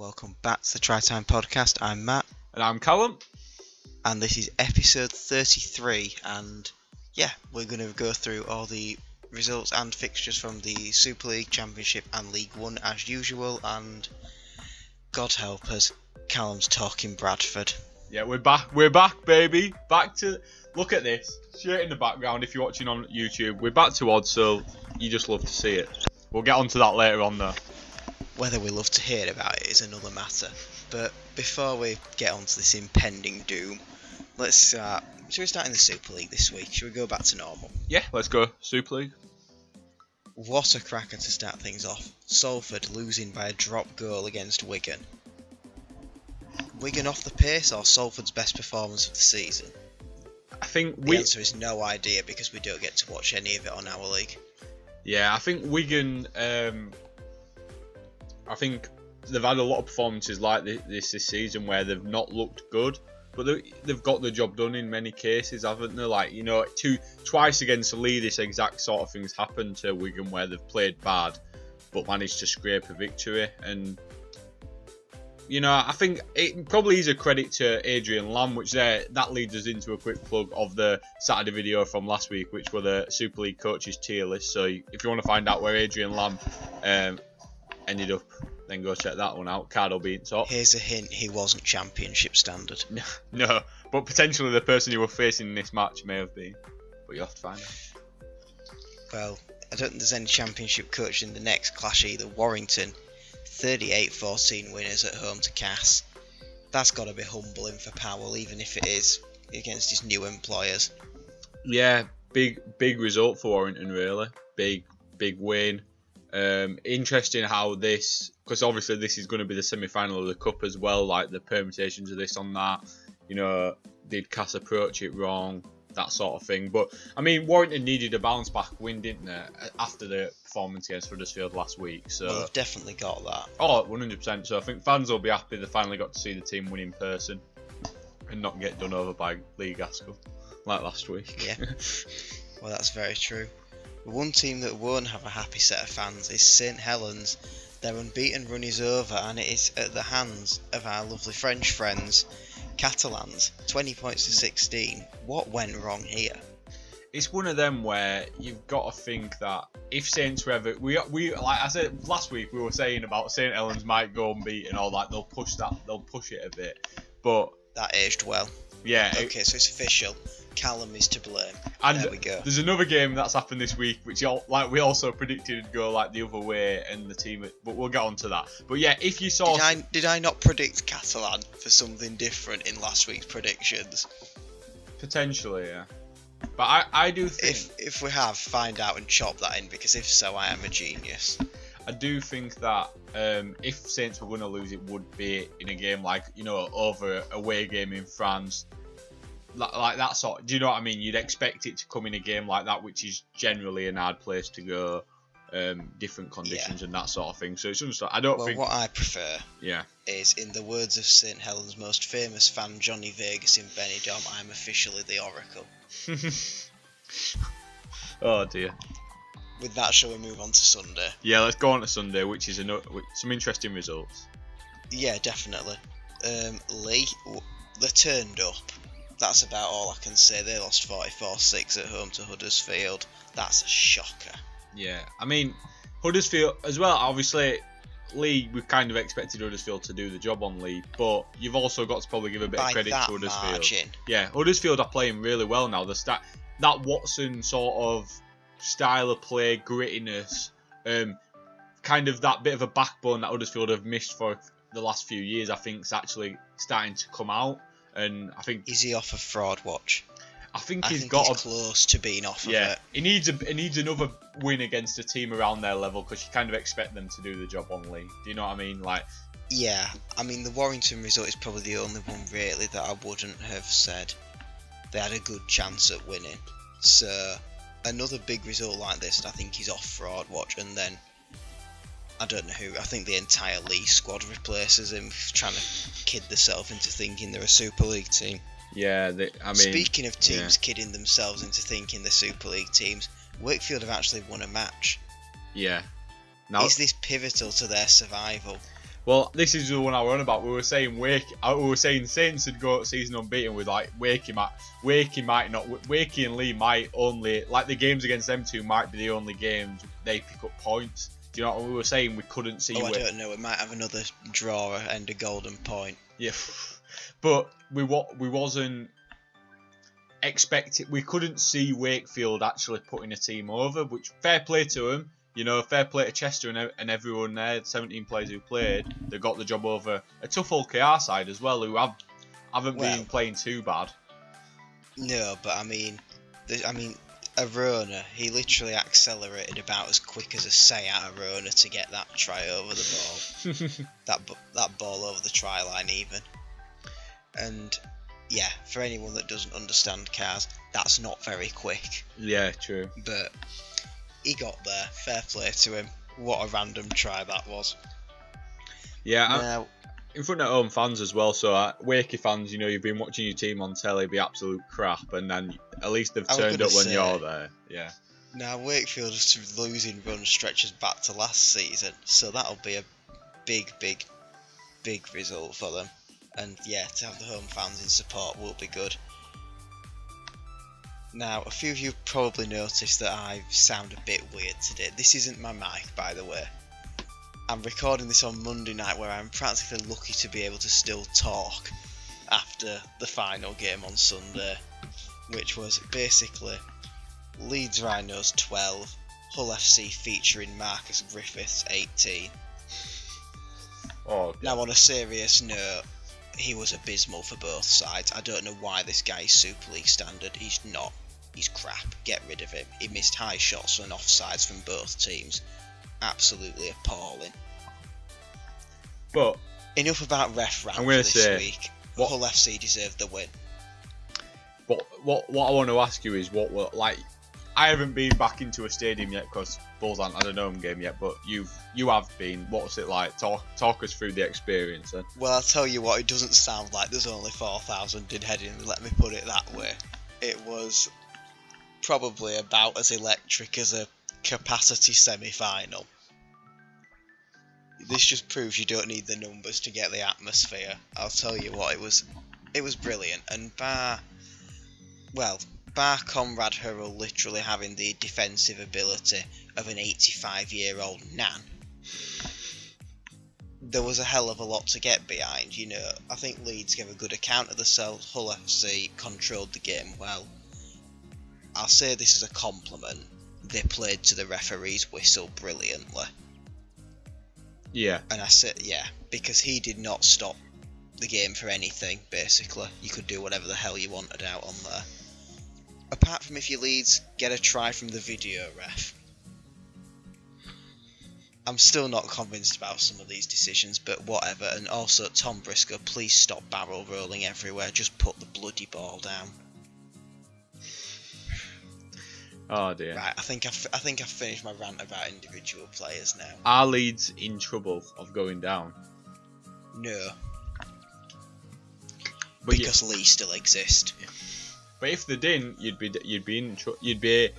welcome back to the Try Time Podcast. I'm Matt, And I'm Callum. and this is episode 33. And yeah, we're going to go through all the results and fixtures from the Super League, Championship, and League One as usual. And God help us, Callum's talking Bradford. Yeah, we're back. We're back, baby. Back to look at this straight in the background. If you're watching on YouTube, we're back to odds, so you just love to see it. We'll get onto that later on, though. Whether we love to hear about it is another matter. But before we get on to this impending doom, let's start. Should we start in the Super League this week? Should we go back to normal? Yeah, let's go Super League. What a cracker to start things off. Salford losing by a drop goal against Wigan. Wigan off the pace or Salford's best performance of the season? I think The we. answer is no idea because we don't get to watch any of it on our league. Yeah, I think Wigan. Um, I think they've had a lot of performances like this this season where they've not looked good, but they, they've got the job done in many cases, haven't they? Like you know, two twice against Leigh, this exact sort of things happened to Wigan where they've played bad, but managed to scrape a victory. And you know, I think it probably is a credit to Adrian Lam, which there that leads us into a quick plug of the Saturday video from last week, which were the Super League coaches tier list. So if you want to find out where Adrian Lam um, ended up, then go check that one out. Card will be in top. Here's a hint he wasn't championship standard. No, but potentially the person you were facing in this match may have been. But you have to find out. Well, I don't think there's any championship coach in the next clash either. Warrington, 38 14 winners at home to Cass. That's got to be humbling for Powell, even if it is against his new employers. Yeah, big big result for Warrington really. Big big win. Um, interesting how this because obviously this is going to be the semi final of the cup as well. Like the permutations of this on that. You know, did Cass approach it wrong? That sort of thing. But I mean, Warrington needed a bounce back win, didn't they? After the performance against Huddersfield last week. So Well, they've definitely got that. Oh, 100%. So I think fans will be happy they finally got to see the team win in person and not get done over by Lee Gaskell like last week. Yeah. Well, that's very true. The one team that won't have a happy set of fans is St Helens. Their unbeaten run is over, and it is at the hands of our lovely French friends, Catalans. 20 points to 16. What went wrong here? it's one of them where you've got to think that if Saints were ever we we like I said last week we were saying about St Helens might go unbeaten all that they'll push that they'll push it a bit, but That aged well. yeah. it- Okay, so it's official. Callum is to blame. and there we go. there's another game that's happened this week, which y'all, like we also predicted would go like the other way, and the team. But we'll get on to that. But yeah, if you saw Did I, did I not predict Catalan for something different in last week's predictions? potentially, yeah. But I, I do think If if we have, find out and chop that in because if so, I am a genius. I do think that um, if Saints were going to lose, it would be in a game like you know over a away game in France, like, like that sort. Do you know what I mean? You'd expect it to come in a game like that, which is generally an hard place to go, um, different conditions and that sort of thing. So it's just I don't Well, think. what I prefer Yeah, is, in the words of St Helens' most famous fan, Johnny Vegas in Benidorm, I'm officially the Oracle. oh dear. With that, shall we move on to Sunday? Yeah, let's go on to Sunday, which is ano- with some interesting results. Yeah, definitely. Um, Leigh, w- they turned up. That's about all I can say. They lost 44-6 at home to Huddersfield. That's a shocker. Yeah, I mean Huddersfield as well. Obviously, Leigh, we kind of expected Huddersfield to do the job on Leigh, but you've also got to probably give a bit By of credit to Huddersfield. margin. Yeah, Huddersfield are playing really well now. The stat that Watson sort of style of play, grittiness, um, kind of that bit of a backbone that Huddersfield have missed for the last few years. I think is actually starting to come out, and I think Is he off of fraud watch? I think I he's think got he's a close to being off of yeah, it. he needs a he needs another win against a team around their level because you kind of expect them to do the job on Leigh. Do you know what I mean? Like, Yeah, I mean the Warrington result is probably the only one really that I wouldn't have said they had a good chance at winning. So another big result like this, and I think he's off fraud watch, and then I don't know who. I think the entire Leigh squad replaces him, trying to kid themselves into thinking they're a Super League team. yeah, they, I mean, Speaking of teams kidding themselves into thinking they're Super League teams, Wakefield have actually won a match. yeah. Now, Is this pivotal to their survival? Well, this is the one I were on about. We were saying Wake, uh, we were saying Saints would go season unbeaten with like Wakey might, Wakey might not, Wakey and Leigh might only like the games against them two might be the only games they pick up points. Do you know what we were saying? We couldn't see. Oh, I don't know. We might have another draw and a golden point. Yeah, but we wa- we wasn't expecting. We couldn't see Wakefield actually putting a team over. Which fair play to them. You know, fair play to Chester and, and everyone there. 17 players who played, they got the job over a tough old KR side as well, who have haven't Well- been playing too bad. No, but I mean, I mean, Arona, he literally accelerated about as quick as a Seat Arona to get that try over the ball. that that ball over the try line even. And yeah, for anyone that doesn't understand cars, that's not very quick. yeah, true. But he got there. Fair play to him. What a random try that was. Yeah, Now, in front of home fans as well. So uh, Wakey fans, you know, you've been watching your team on telly be absolute crap, and then at least they've turned up when say- you're there. Yeah. now Wakefield's losing run stretches back to last season, so that'll be a big, big, big result for them. And yeah, to have the home fans in support will be good. Now, a few of you probably noticed that I sound a bit weird today. This isn't my mic, by the way. I'm recording this on Monday night where I'm practically lucky to be able to still talk after the final game on Sunday, which was basically Leeds Rhinos 12, Hull FC featuring Marcus Griffiths 18. Oh, Now, on a serious note, he was abysmal for both sides. I don't know why this guy is Super League standard. He's not. He's crap. Get rid of him. He missed high shots and offsides from both teams. Absolutely appalling. but Enough about ref rant I'm for gonna this say, week. what- Hull FC deserved the win. But what what I want to ask you is what were like. I haven't been back into a stadium yet because Bulls aren't had a home game yet. But you've you have been. What's it like? Talk talk us through the experience. Then. Well, I'll tell you what, it doesn't sound like there's only 4,000 in Headingley, let me put it that way. It was probably about as electric as a capacity semi final. This just proves you don't need the numbers to get the atmosphere. I'll tell you what, it was it was brilliant. And bar, well, bar Conrad Hurrell literally having the defensive ability of an 85 year old nan, there was a hell of a lot to get behind. You know, I think Leeds gave a good account of themselves. Hull FC controlled the game well. I'll say this as a compliment. They played to the referee's whistle brilliantly, Yeah. and I said, yeah, because he did not stop the game for anything. Basically, you could do whatever the hell you wanted out on there. Apart from if your Leeds get a try from the video ref. I'm still not convinced about some of these decisions, but whatever. And also, Tom Briscoe, please stop barrel rolling everywhere. Just put the bloody ball down. Oh dear. Right, I think I've, I think I've finished my rant about individual players now. Are Leeds in trouble of going down? No, But because Leigh still exist. But if they didn't, you'd be you'd be in tr- you'd be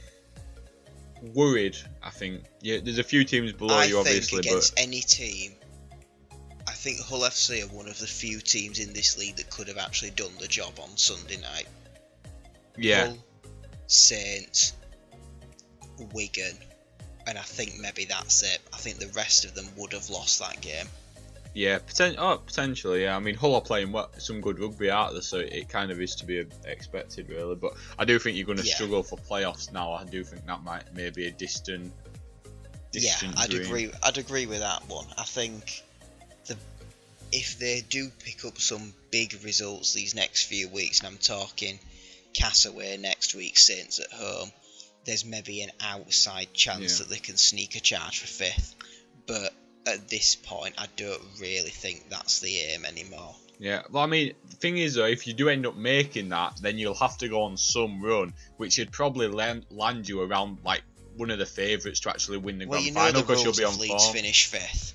worried. I think. Yeah, there's a few teams below I you, think obviously, against but any team, I think Hull FC are one of the few teams in this league that could have actually done the job on Sunday night. yeah, Hull, Saints, Wigan, and I think maybe that's it. I think the rest of them would have lost that game. Yeah, poten- oh, potentially. Yeah, I mean, Hull are playing some good rugby out there, so it kind of is to be expected, really. But I do think you're going to Yeah. struggle for playoffs now. I do think that might maybe a distant. distant yeah, I'd dream. agree. I'd agree with that one. I think the if they do pick up some big results these next few weeks, and I'm talking Castaway next week, Saints at home, there's maybe an outside chance Yeah. that they can sneak a charge for fifth. But at this point, I don't really think that's the aim anymore. Yeah, well, I mean, the thing is though, if you do end up making that, then you'll have to go on some run, which should probably land, land you around like one of the favourites to actually win the Well, grand you know final because you'll be on Leeds form. finish fifth.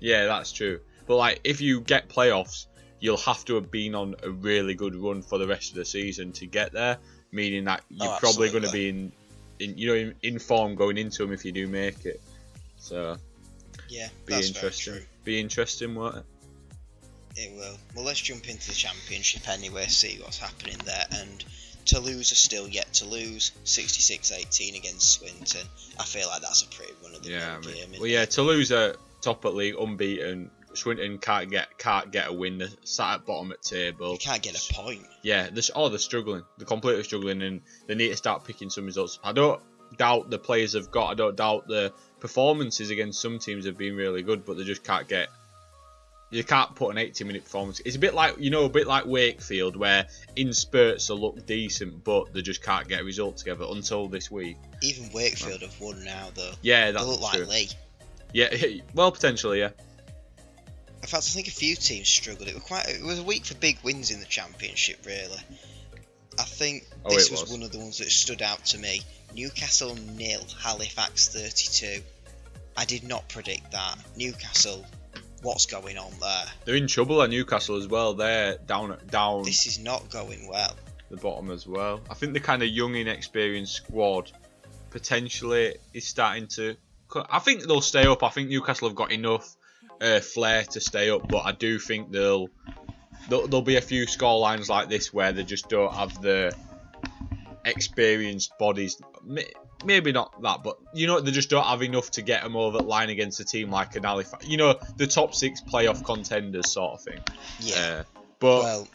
Yeah, that's true. But like, if you get playoffs, you'll have to have been on a really good run for the rest of the season to get there. Meaning that oh, you're Oh, probably going to be in, in, you know, in, in form going into them if you do make it. So Yeah, be that's interesting. Be interesting, won't it? It will. Well, let's jump into the championship anyway, see what's happening there. And Toulouse are still yet to lose, 66-18 against Swinton. I feel like that's a pretty run of the Yeah, I mean, game. well, yeah, Toulouse are top at league, unbeaten. Swinton can't get can't get a win. They're sat at bottom at table. You can't get a point. Yeah, they're, oh, they're struggling. They're completely struggling, and they need to start picking some results. I don't doubt the players have got. I don't doubt the performances against some teams have been really good, but they just can't get. You can't put an 80 minute performance. It's a bit like you know, a bit like Wakefield, where in spurts they look decent, but they just can't get a result together until this week. Even Wakefield have won now, though. Yeah, They that's look true. like Leigh. Yeah, well, potentially, yeah. In fact, I think a few teams struggled. It was quite. It was a week for big wins in the championship, really. I think Oh, this was, was. one of the ones that stood out to me. Newcastle nil, Halifax thirty-two. I did not predict that. Newcastle, what's going on there? They're in trouble at Newcastle as well. They're down down This is not going well. the bottom as well. I think the kind of young, inexperienced squad potentially is starting to. I think they'll stay up. I think Newcastle have got enough uh, flair to stay up, but I do think they'll, there'll there'll be a few score lines like this where they just don't have the experienced bodies. Maybe not that, but you know they just don't have enough to get them over the line against a team like an Halifax. You know the top six playoff contenders sort of thing. Yeah. Uh, but well,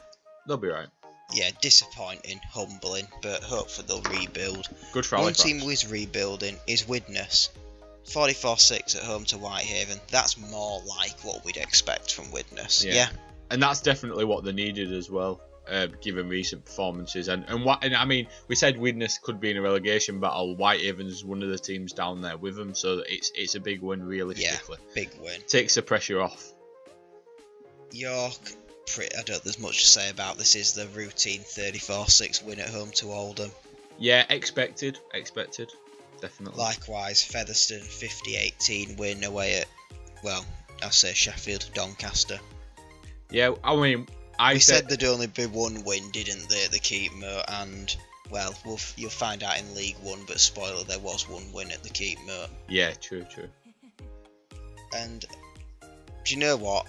they'll be right. yeah, disappointing, humbling, but hopefully they'll rebuild. Good for One Halifax. team who is rebuilding is Widnes. 44-6 at home to Whitehaven. That's more like what we'd expect from Widnes. Yeah. yeah. And that's definitely what they needed as well, uh, given recent performances. And and what and I mean, we said Widnes could be in a relegation battle. Whitehaven's one of the teams down there with them, so it's it's a big win realistically. big win. Takes the pressure off. York, pretty, I don't there's much to say about this. Is the routine 34-6 win at home to Oldham. Yeah, expected, expected, definitely. Likewise, Featherstone 50-18 win away at, well, I say Sheffield, Doncaster. Yeah, I mean, I we said, said there'd only be one win, didn't they, the Keepmoat? And, well, we'll f- you'll find out in League One, but spoiler, there was one win at the Keepmoat. yeah, true, true. And, do you know what?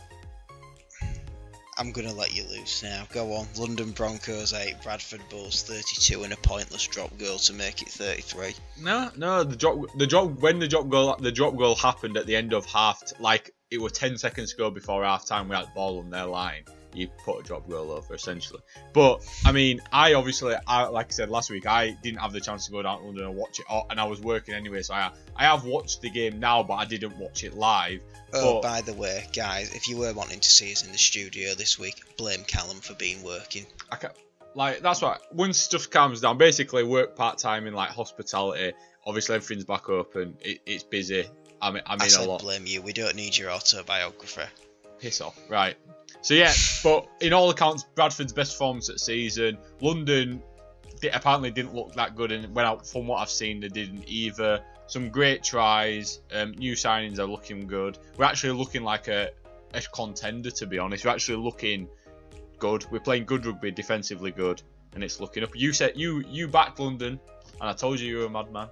I'm going to let you loose now. Go on. London Broncos 8, Bradford Bulls 32, and a pointless drop goal to make it 33. No, no, the drop, the drop, when the drop goal, the drop goal happened at the end of half, like it was ten seconds to go before half time. We had the ball on their line. You put a drop goal over essentially. But I mean, I obviously, I like I said last week, I didn't have the chance to go down to London and watch it, and I was working anyway. So I, I have watched the game now, but I didn't watch it live. Oh, But- by the way, guys, if you were wanting to see us in the studio this week, blame Callum for being working. I can like that's why once stuff calms down, basically work part time in like hospitality. Obviously, everything's back open. It, it's busy. I'm, I'm I in a lot. blame you. We don't need your autobiography. piss off. Right. So yeah, but in all accounts, Bradford's best performance at season. London apparently didn't look that good, and when I, from what I've seen, they didn't either. Some great tries. Um, new signings are looking good. We're actually looking like a, a contender, to be honest. We're actually looking good. We're playing good rugby, defensively good, and it's looking up. You said you you backed London, and I told you you were a madman.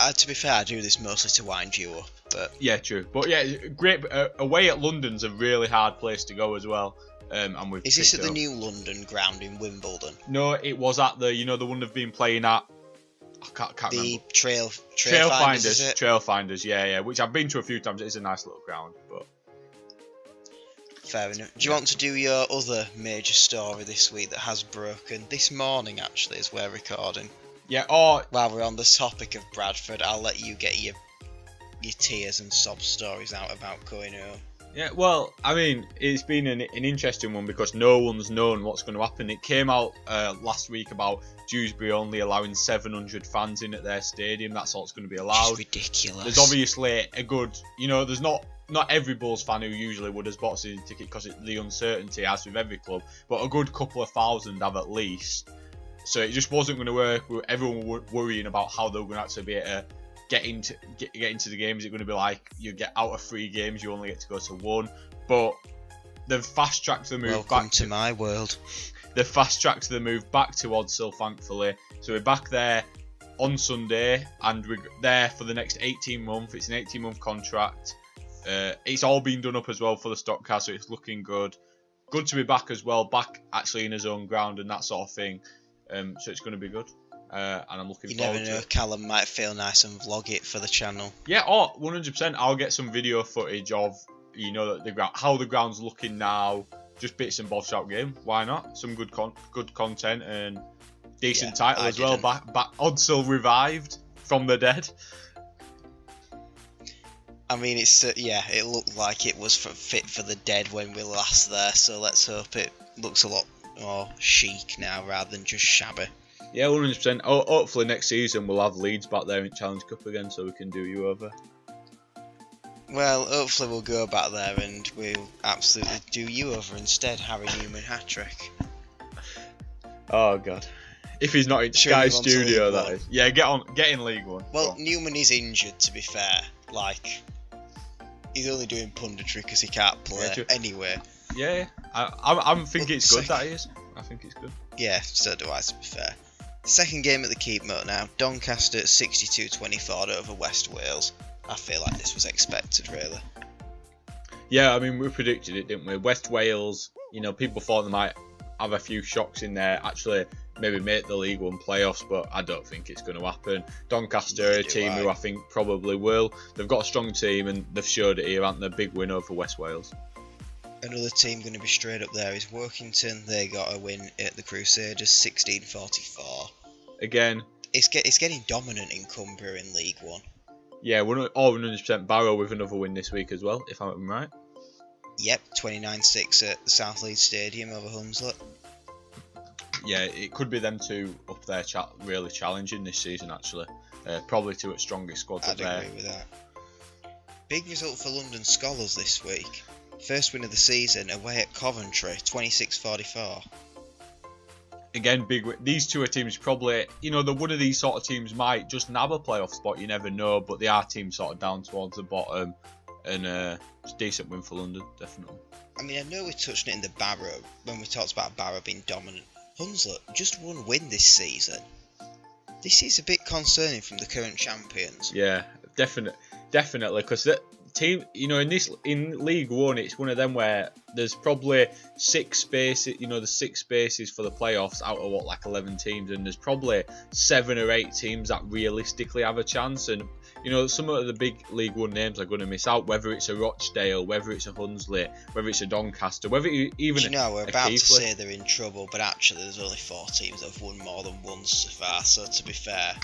Uh, to be fair, I do this mostly to wind you up, but Yeah, true. But yeah, great. Uh, away at London's a really hard place to go as well. Um, and we've is this at the new London ground in Wimbledon? No, it was at the you know the one they've been playing at. I can't, can't The remember. Trail Trail, Trail Finders, Finders, is it? Trail Finders, yeah, yeah. Which I've been to a few times. It is a nice little ground, but Fair enough. Do you want to do your other major story this week that has broken? This morning, actually, as we're recording. Yeah. Oh, While we're on the topic of Bradford, I'll let you get your your tears and sob stories out about going home. yeah. Well, I mean, it's been an, an interesting one because no one's known what's going to happen. It came out uh, last week about Dewsbury only allowing 700 fans in at their stadium. That's all it's going to be It's allowed. ridiculous. There's obviously a good, you know, there's not not every Bulls fan who usually would have bought a season ticket because of the uncertainty, as with every club, but a good couple of thousand have at least. So it just wasn't going to work. Everyone were worrying about how they were going to actually be able to get into get, get into the game. Is it going to be like you get out of three games, you only get to go to one? But they've fast tracked the move Welcome back to my world. the fast tracked the move back to Odsal, thankfully. So we're back there on Sunday, and we're there for the next 18 months. It's an 18 month contract, Uh, it's all been done up as well for the stock car, so it's looking good. Good to be back as well, back actually in his own ground and that sort of thing. Um, so it's going to be good, uh, and I'm looking You forward never to know, it. Callum might feel nice and vlog it for the channel. Yeah, oh, 100%. I'll get some video footage of you know the ground, how the ground's looking now. Just bits and bobs out game. Why not? Some good con- good content and decent Yeah, title I as well. didn't. Back back Odsal revived from the dead. I mean, it's uh, yeah, it looked like it was for, fit for the dead when we were last there. So let's hope it looks a lot more chic now rather than just shabby. Yeah, 100%. Oh, hopefully next season we'll have Leeds back there in Challenge Cup again, so we can do you over. Well, hopefully we'll go back there and we'll absolutely do you over instead, Harry Newman hat trick. Oh god. If he's not in Should Sky Studio, that One? is. Yeah, get on, get in League One. Well, on. Newman is injured, to be fair. Like, he's only doing punditry because he can't play Yeah, anyway. Yeah. I, I, I think it's good that he is. I think it's good. Yeah, so do I, to be fair. Second game at the Keepmoat now. Doncaster 62-24 over West Wales. I feel like this was expected, really. Yeah, I mean, we predicted it, didn't we? West Wales, you know, people thought they might have a few shocks in there, actually maybe make the League One playoffs, but I don't think it's going to happen. Doncaster, a team who I think probably will. They've got a strong team and they've showed it here, haven't they? Big win over West Wales. Another team going to be straight up there is Workington. They got a win at the Crusaders 16-44. Again, It's, get, it's getting dominant in Cumbria in League One. yeah, we're all 100% Barrow with another win this week as well, if I'm right. Yep, 29-6 at the South Leeds Stadium over Hunslet. Yeah, it could be them two up there cha- really challenging this season, actually. Uh, probably two at strongest squads I'd there. agree with that. Big result for London Scholars this week. First win of the season away at Coventry, 26-44. again, big. These two are teams probably, you know, the one of these sort of teams might just nab a playoff spot. You never know, but they are teams sort of down towards the bottom, and uh, it's a decent win for London, definitely. I mean, I know we touched it in the Barrow when we talked about Barrow being dominant. Hunslet just one win this season. This is a bit concerning from the current champions. Yeah, definitely, definitely, because team, you know, in this in League One, it's one of them where there's probably six spaces, you know, the six spaces for the playoffs out of what like eleven teams, and there's probably seven or eight teams that realistically have a chance, and you know, some of the big League One names are going to miss out, whether it's a Rochdale, whether it's a Hunslet, whether it's a Doncaster, whether it, even Do you know, we're about to say they're in trouble, but actually there's only four teams that have won more than once so far, so to be fair,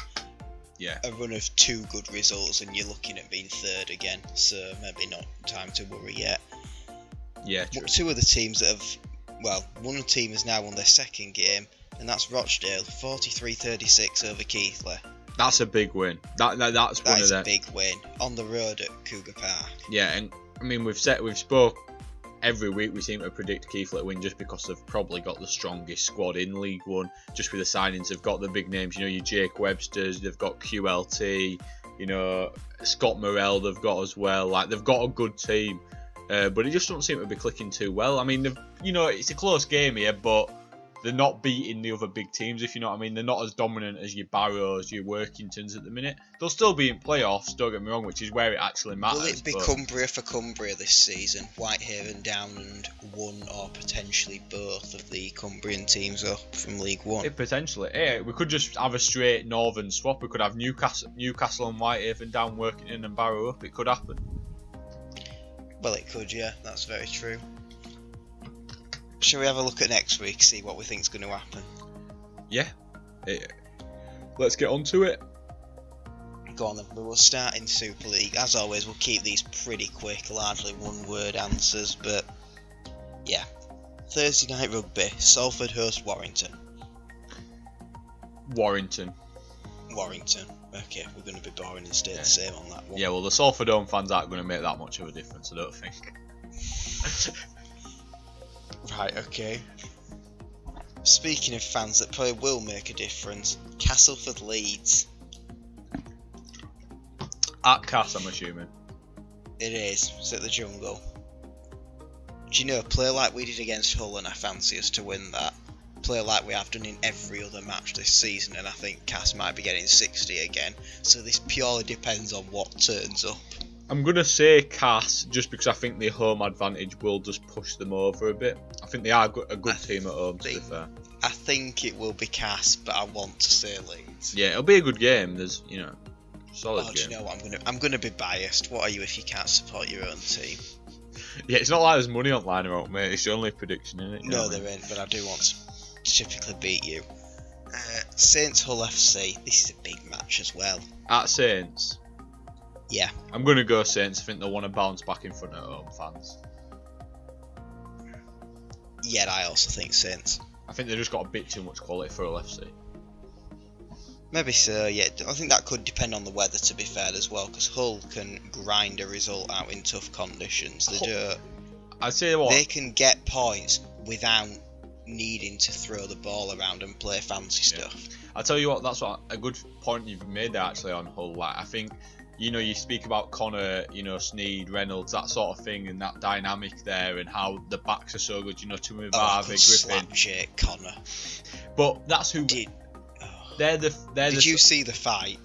yeah, a run of two good results and you're looking at being third again, so maybe not time to worry yet. yeah, true. But two of the teams that have, well, one team has now won their second game, and that's Rochdale, 43-36 over Keighley. That's a big win. That, that that's one That of is them. a big win on the road at Cougar Park. Yeah, and I mean we've said we've spoke every week. We seem to predict Keighley win just because they've probably got the strongest squad in League One. Just with the signings, they've got the big names. You know, your Jake Webster's. They've got QLT. You know, Scott Morell. They've got as well. Like they've got a good team, uh, but it just doesn't seem to be clicking too well. I mean, you know, it's a close game here, but. They're not beating the other big teams, if you know what I mean. They're not as dominant as your Barrows, your Workingtons at the minute. They'll still be in playoffs, don't get me wrong, which is where it actually matters. Will it be but- Cumbria for Cumbria this season? Whitehaven down and one or potentially both of the Cumbrian teams up from League One. It potentially. Yeah, we could just have a straight northern swap. We could have Newcastle, Newcastle and Whitehaven down Workington and Barrow up. It could happen. Well, it could, yeah, that's very true. Shall we have a look at next week, see what we think's going to happen? Yeah. It- let's get on to it. Go on then, we will start in Super League. As always, we'll keep these pretty quick, largely one word answers, but yeah. Thursday night rugby, Salford host Warrington. Warrington. Warrington. Okay, we're going to be boring and stay Yeah. the same on that one. Yeah, well, the Salford Dome fans aren't going to make that much of a difference, I don't think. Right, okay. Speaking of fans that probably will make a difference, Castleford Leeds. At Cass, I'm assuming. It is. It's at the jungle. Do you know, a play like we did against Hull, and I fancy us to win that. Play like we have done in every other match this season, and I think Cass might be getting 60 again. So this purely depends on what turns up. I'm gonna say Cass just because I think the home advantage will just push them over a bit. I think they are a good team at home. To be fair, I think it will be Cass, but I want to say Leeds. yeah, it'll be a good game. There's you know, solid Oh, do you know what? I'm gonna I'm gonna be biased. What are you if you can't support your own team? Yeah, it's not like there's money online about mate. It's only a prediction, isn't it? You No, what I mean? there ain't, but I do want to typically beat you. Uh, Saints Hull FC. This is a big match as well. At Saints. Yeah. I'm gonna go Saints. I think they'll want to bounce back in front of home fans. Yet I also think Saints. I think they've just got a bit too much quality for Hull FC. Maybe so. Yeah, I think that could depend on the weather. To be fair, as well, because Hull can grind a result out in tough conditions. They do. I'd say what They can get points without needing to throw the ball around and play fancy Yeah. stuff. I tell you what, that's what a good point you've made there actually on Hull. Like I think, you know, you speak about Connor, you know, Sneyd, Reynolds, that sort of thing, and that dynamic there, and how the backs are so good. You know, Tumi Oh, Varvey, Griffin. Jake Connor. But that's who Did oh. they're the they're Did the. you see the fight?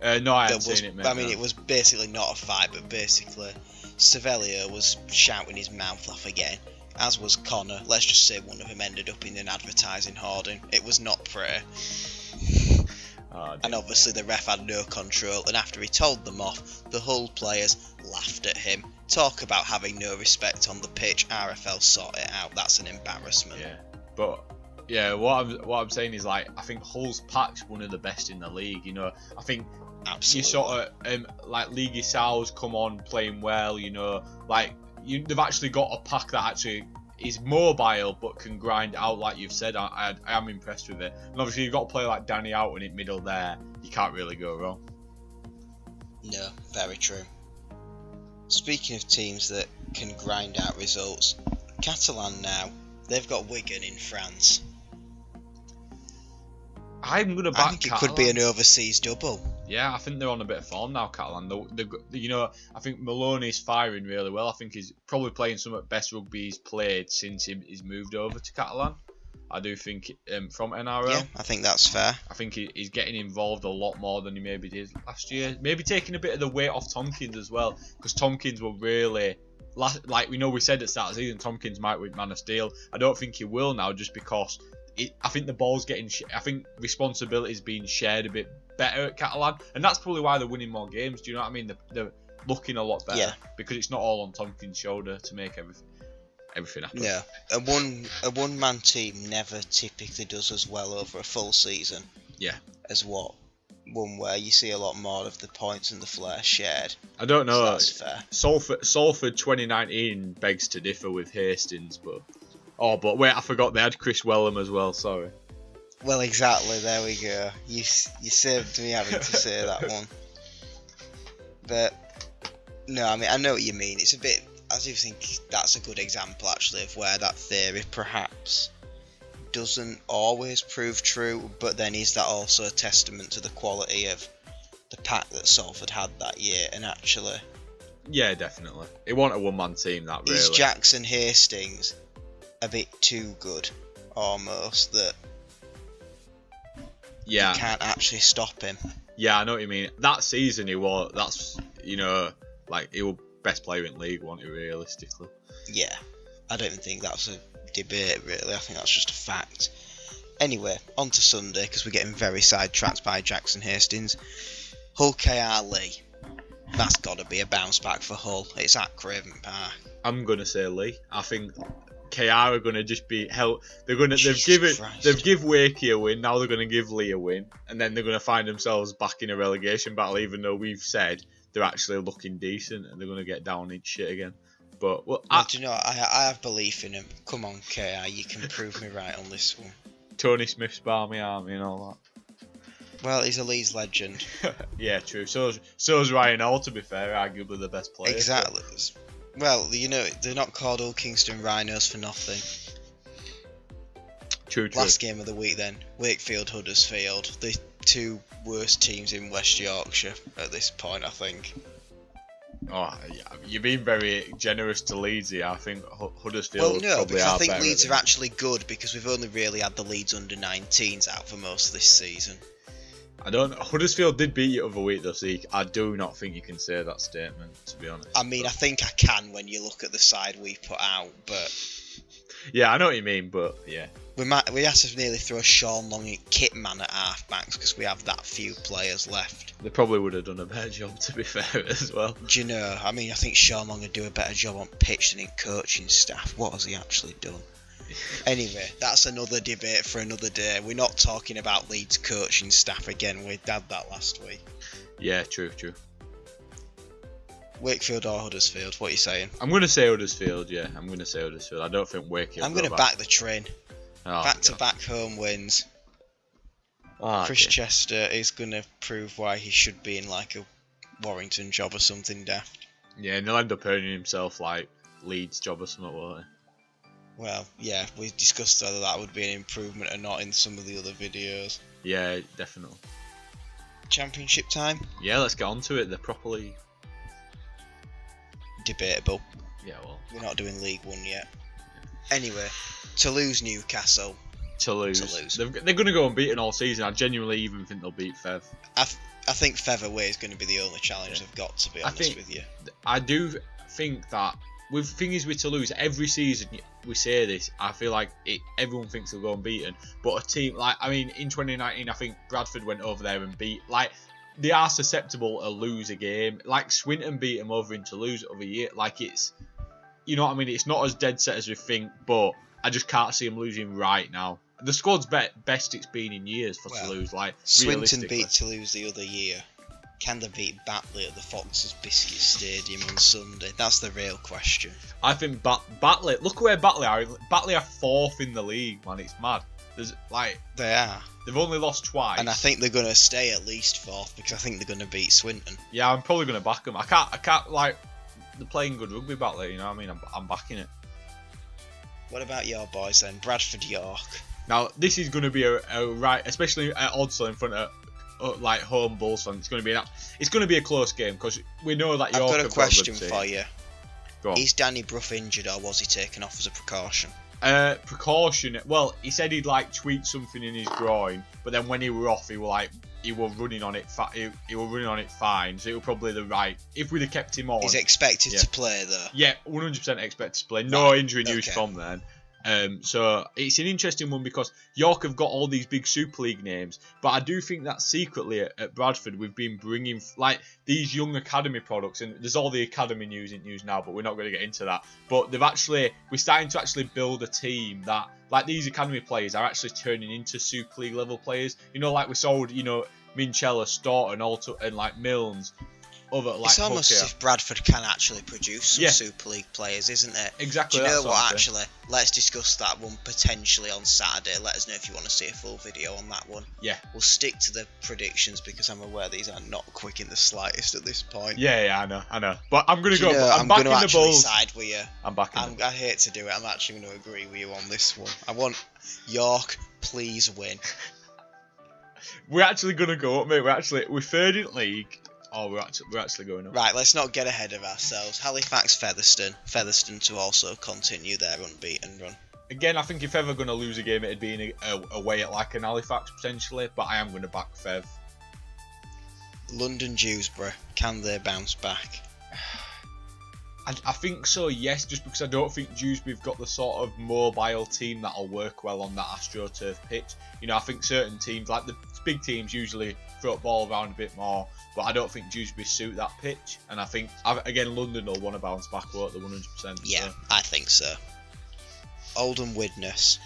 Uh, no, I haven't seen it, mate. I mean, no. it was basically not a fight, but basically, Savelia was shouting his mouth off again, as was Connor. Let's just say one of them ended up in an advertising hoarding. It was not prayer, Oh, and obviously the ref had no control. And after he told them off, the Hull players laughed at him. Talk about having no respect on the pitch. RFL sort it out. That's an embarrassment. Yeah, but yeah, what I'm what I'm saying is like I think Hull's pack's one of the best in the league. You know, I think Absolutely. you sort of um, like Ligi Sao's come on playing well. You know, like you, they've actually got a pack that actually is mobile but can grind out like you've said. I, I, I am impressed with it. And obviously you've got to play like Danny out in it middle there. You can't really go wrong. No, very true. Speaking of teams that can grind out results, Catalan now, they've got Wigan in France. I'm gonna back. I think it could be an overseas double. Yeah, I think they're on a bit of form now, Catalan. They, they, you know, I think Maloney's firing really well. I think he's probably playing some of the best rugby he's played since he, he's moved over to Catalan. I do think um, from NRL. Yeah, I think that's fair. I think he, he's getting involved a lot more than he maybe did last year. Maybe taking a bit of the weight off Tomkins as well, because Tomkins were really, last, like we know we said at the start of the season, Tomkins might win Man of Steel. I don't think he will now, just because it, I think the ball's getting, I think responsibility is being shared a bit better at Catalan, and that's probably why they're winning more games. Do you know what I mean? They're, they're looking a lot better Yeah. because it's not all on Tomkins' shoulder to make everything everything happen. No, a one a one man team never typically does as well over a full season. Yeah. As what one where you see a lot more of the points and the flair shared. I don't So know. that's fair. Salford, Salford 2019 begs to differ with Hastings, but oh, but wait, I forgot they had Kris Welham as well. Sorry. Well, exactly. There we go. You you saved me having to say that one. But no, I mean I know what you mean. It's a bit. I do think that's a good example actually of where that theory perhaps doesn't always prove true. But then is that also a testament to the quality of the pack that Salford had that year? And actually, Yeah, definitely. It wasn't a one-man team that really. is Jackson Hastings a bit too good, almost that yeah, you can't actually stop him? yeah, I know what you mean. That season he was. That's you know, like he was best player in league, wasn't he? Realistically. Yeah, I don't even think that's a debate, really. I think that's just a fact. Anyway, on to Sunday, because we're getting very sidetracked by Jackson Hastings. Hull KR Leigh. That's got to be a bounce back for Hull. It's at Craven Park. I'm gonna say Leigh. I think KR are gonna just be hell. They're gonna they've given they've give Wakey a win. Now they're gonna give Leigh a win, and then they're gonna find themselves back in a relegation battle. Even though we've said they're actually looking decent, and they're gonna get down in shit again. But well, Well, I, do you know. I, I have belief in him. Come on, KR, you can prove me right on this one. Tony Smith's Barmy Army and all that. Well, he's a Leeds legend. yeah, true. So so's Ryan Hall. To be fair, arguably the best player. Exactly. Well, you know, they're not called Hull Kingston Rhinos for nothing. True, true. Last game of the week then, Wakefield Huddersfield, the two worst teams in West Yorkshire at this point, I think. Oh, yeah, you've been very generous to Leeds here. I think Hu- Huddersfield Well, no, probably because I think Leeds are actually good because we've only really had the Leeds under 19s out for most of this season. I don't. Huddersfield did beat you the other week, though, so you, I do not think you can say that statement. To be honest. I mean, I think I can when you look at the side we put out, but Yeah, I know what you mean, but yeah, we might we have to nearly throw Sean Long at Kitman at half backs because we have that few players left. they probably would have done a better job, to be fair, as well. Do you know? I mean, I think Sean Long would do a better job on pitch than in coaching staff. What has he actually done? Anyway, that's another debate for another day. We're not talking about Leeds coaching staff again. We had that last week. Yeah, true, true. Wakefield or Huddersfield? What are you saying? I'm going to say Huddersfield. Yeah, I'm going to say Huddersfield. I don't think Wakefield. I'm going to back the train. Oh, back to back home wins. Ah, Chris okay. Chester is going to prove why he should be in like a Warrington job or something daft. Yeah, and he'll end up earning himself like Leeds job or something, won't he? Well, yeah, we discussed whether that would be an improvement or not in some of the other videos. Yeah, definitely. Championship time? Yeah, let's get on to it. They're properly. Debatable. Yeah, well, We're not doing League One yet. Anyway, Toulouse Newcastle. to lose. lose. They're, they're going to go unbeaten all season. I genuinely even think they'll beat Fev. I, th- I think Featherweight is going to be the only challenge they've got, to be I honest think- with you. I do think that with thing is with Toulouse, every season we say this. I feel like it, everyone thinks they'll go unbeaten, but a team like I mean, in 2019, I think Bradford went over there and beat like they are susceptible to lose a game. Like Swinton beat them over in Toulouse over year. Like it's you know what I mean. It's not as dead set as we think, but I just can't see them losing right now. The squad's be- best it's been in years for Well, Toulouse. Like Swinton beat Toulouse the other year. Can they beat Batley at the Foxes Biscuit Stadium on Sunday? That's the real question. I think Bat- Batley. Look where Batley are. Batley are fourth in the league, man. It's mad. There's like They are. they've only lost twice. And I think they're going to stay at least fourth because I think they're going to beat Swinton. yeah, I'm probably gonna back them. I can't. I can't like. They're playing good rugby, Batley. You know what I mean? I'm, I'm backing it. What about your boys then? Bradford York. Now this is gonna be a, a right, especially at Odsal in front of. Uh, Like home Bulls fans, it's going to be an, it's going to be a close game because we know that I've got a question for you. Go on. Is Danny Brough injured or was he taken off as a precaution? Uh, precaution. Well, he said he'd like tweak something in his groin, but then when he were off, he were like he were running on it. Fa- he, he were running on it fine, so it was probably the right. If we'd have kept him on, He's expected Yeah. to play though. yeah, 100% expected to play. No Right, injury news okay. from then. Um, so it's an interesting one because York have got all these big Super League names, but I do think that secretly at, at Bradford we've been bringing like these young academy products, and there's all the academy news in news now, but we're not going to get into that. But they've actually we're starting to actually build a team that like these academy players are actually turning into Super League level players. You know, like we sold, you know, Minchella, Staunton, Alto, and like Milnes. Other like it's almost as if Bradford can actually produce some Yeah. Super League players, isn't it? exactly. Do you know what? I'm. Actually, let's discuss that one potentially on Saturday. Let us know if you want to see a full video on that one. Yeah. We'll stick to the predictions because I'm aware these are not quick in the slightest at this point. Yeah, yeah, I know, I know. But I'm gonna Do you go. know, I'm, I'm backing going to the actually Bulls. side with you. I'm backing. I'm, them. I hate to do it. I'm actually going to agree with you on this one. I want York, please win. We're actually gonna go up, mate. We're actually we're third in league. Oh, we're actually we're actually going up. Right, let's not get ahead of ourselves. Halifax, Featherstone. Featherstone to also continue their unbeaten run. Again, I think if ever gonna lose a game, it'd be in a, a, away at like an Halifax potentially. But I am gonna back Fev. London, Dewsbury. Can they bounce back? I, I think so, yes. Just because I don't think Dewsbury've got the sort of mobile team that'll work well on that AstroTurf pitch. You know, I think certain teams, like the big teams, usually the ball around a bit more. But I don't think Dewsbury suit that pitch. And I think again, London will want to bounce back won't they, 100%. Yeah, So. I think so. Oldham, Widnes.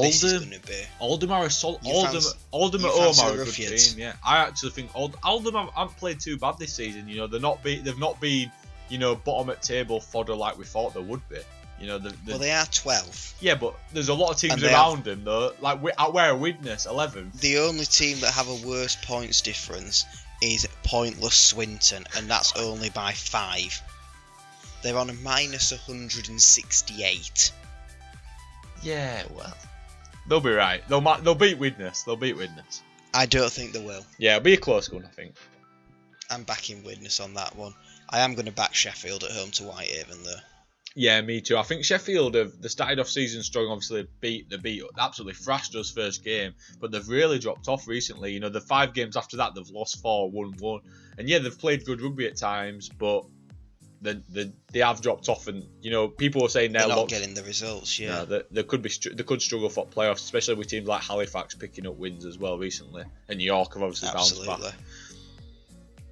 This Oldham, going to be. Oldham are a sol- You Oldham, fancy- Oldham at home are a good Ruffians? team. Yeah, I actually think Old, Oldham have- haven't played too bad this season. You know, they're not be they've not been you know bottom at table fodder like we thought they would be. You know, the, the, Well, they are 12. yeah, but there's a lot of teams around them though. Like we, at where Widnes 11. The only team that have a worse points difference is Pointless Swinton, and that's only by five. They're on a minus 168. Yeah, Well, they'll be right. They'll they'll beat Widnes. They'll beat Widnes. I don't think they will. Yeah, it'll be a close one, I think. I'm backing Widnes on that one. I am going to back Sheffield at home to Whitehaven though. Yeah, me too. I think Sheffield have they started off season strong. Obviously, beat the beat absolutely thrashed us first game, but they've really dropped off recently. You know, the five games after that they've lost four, won one, and yeah, they've played good rugby at times, but they, they, they have dropped off. And you know, people are saying They're now, not getting the results. Yeah. yeah, they, they could be str- they could struggle for playoffs, especially with teams like Halifax picking up wins as well recently, and York have obviously bounced back.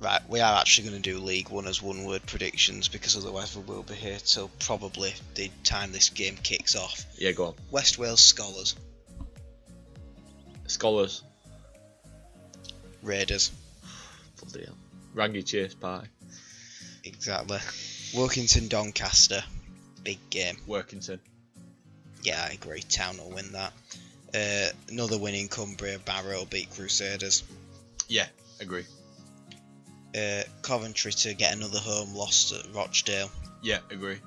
Right, we are actually going to do League One as one word predictions because otherwise we will be here till probably the time this game kicks off. Yeah, go on, West Wales Skolars, Skolars, Raiders, bloody hell, Rangi Chase Pie, exactly. Workington Doncaster, big game. Workington. Yeah, I agree. Town will win that. Uh, another win in Cumbria. Barrow beat Crusaders. Yeah, agree. Uh, Coventry to get another home loss at Rochdale. Yeah, agree.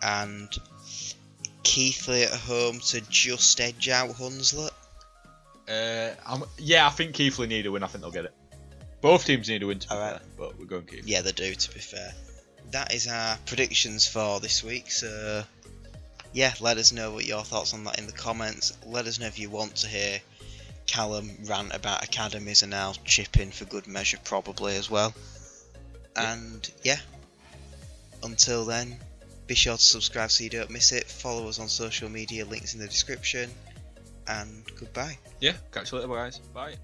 And Keighley at home to just edge out Hunslet. Uh, I'm, yeah, I think Keighley need a win. I think they'll get it. Both teams need a win to be Alright. fair, but we're going Keighley. Yeah, they do, to be fair. That is our predictions for this week. So, yeah, let us know what your thoughts on that in the comments. Let us know if you want to hear Callum rant about academies, and I'll chip in for good measure, probably as well. And, yeah, until then, be sure to subscribe so you don't miss it. Follow us on social media, links in the description. And goodbye. Yeah, catch you later, guys. Bye.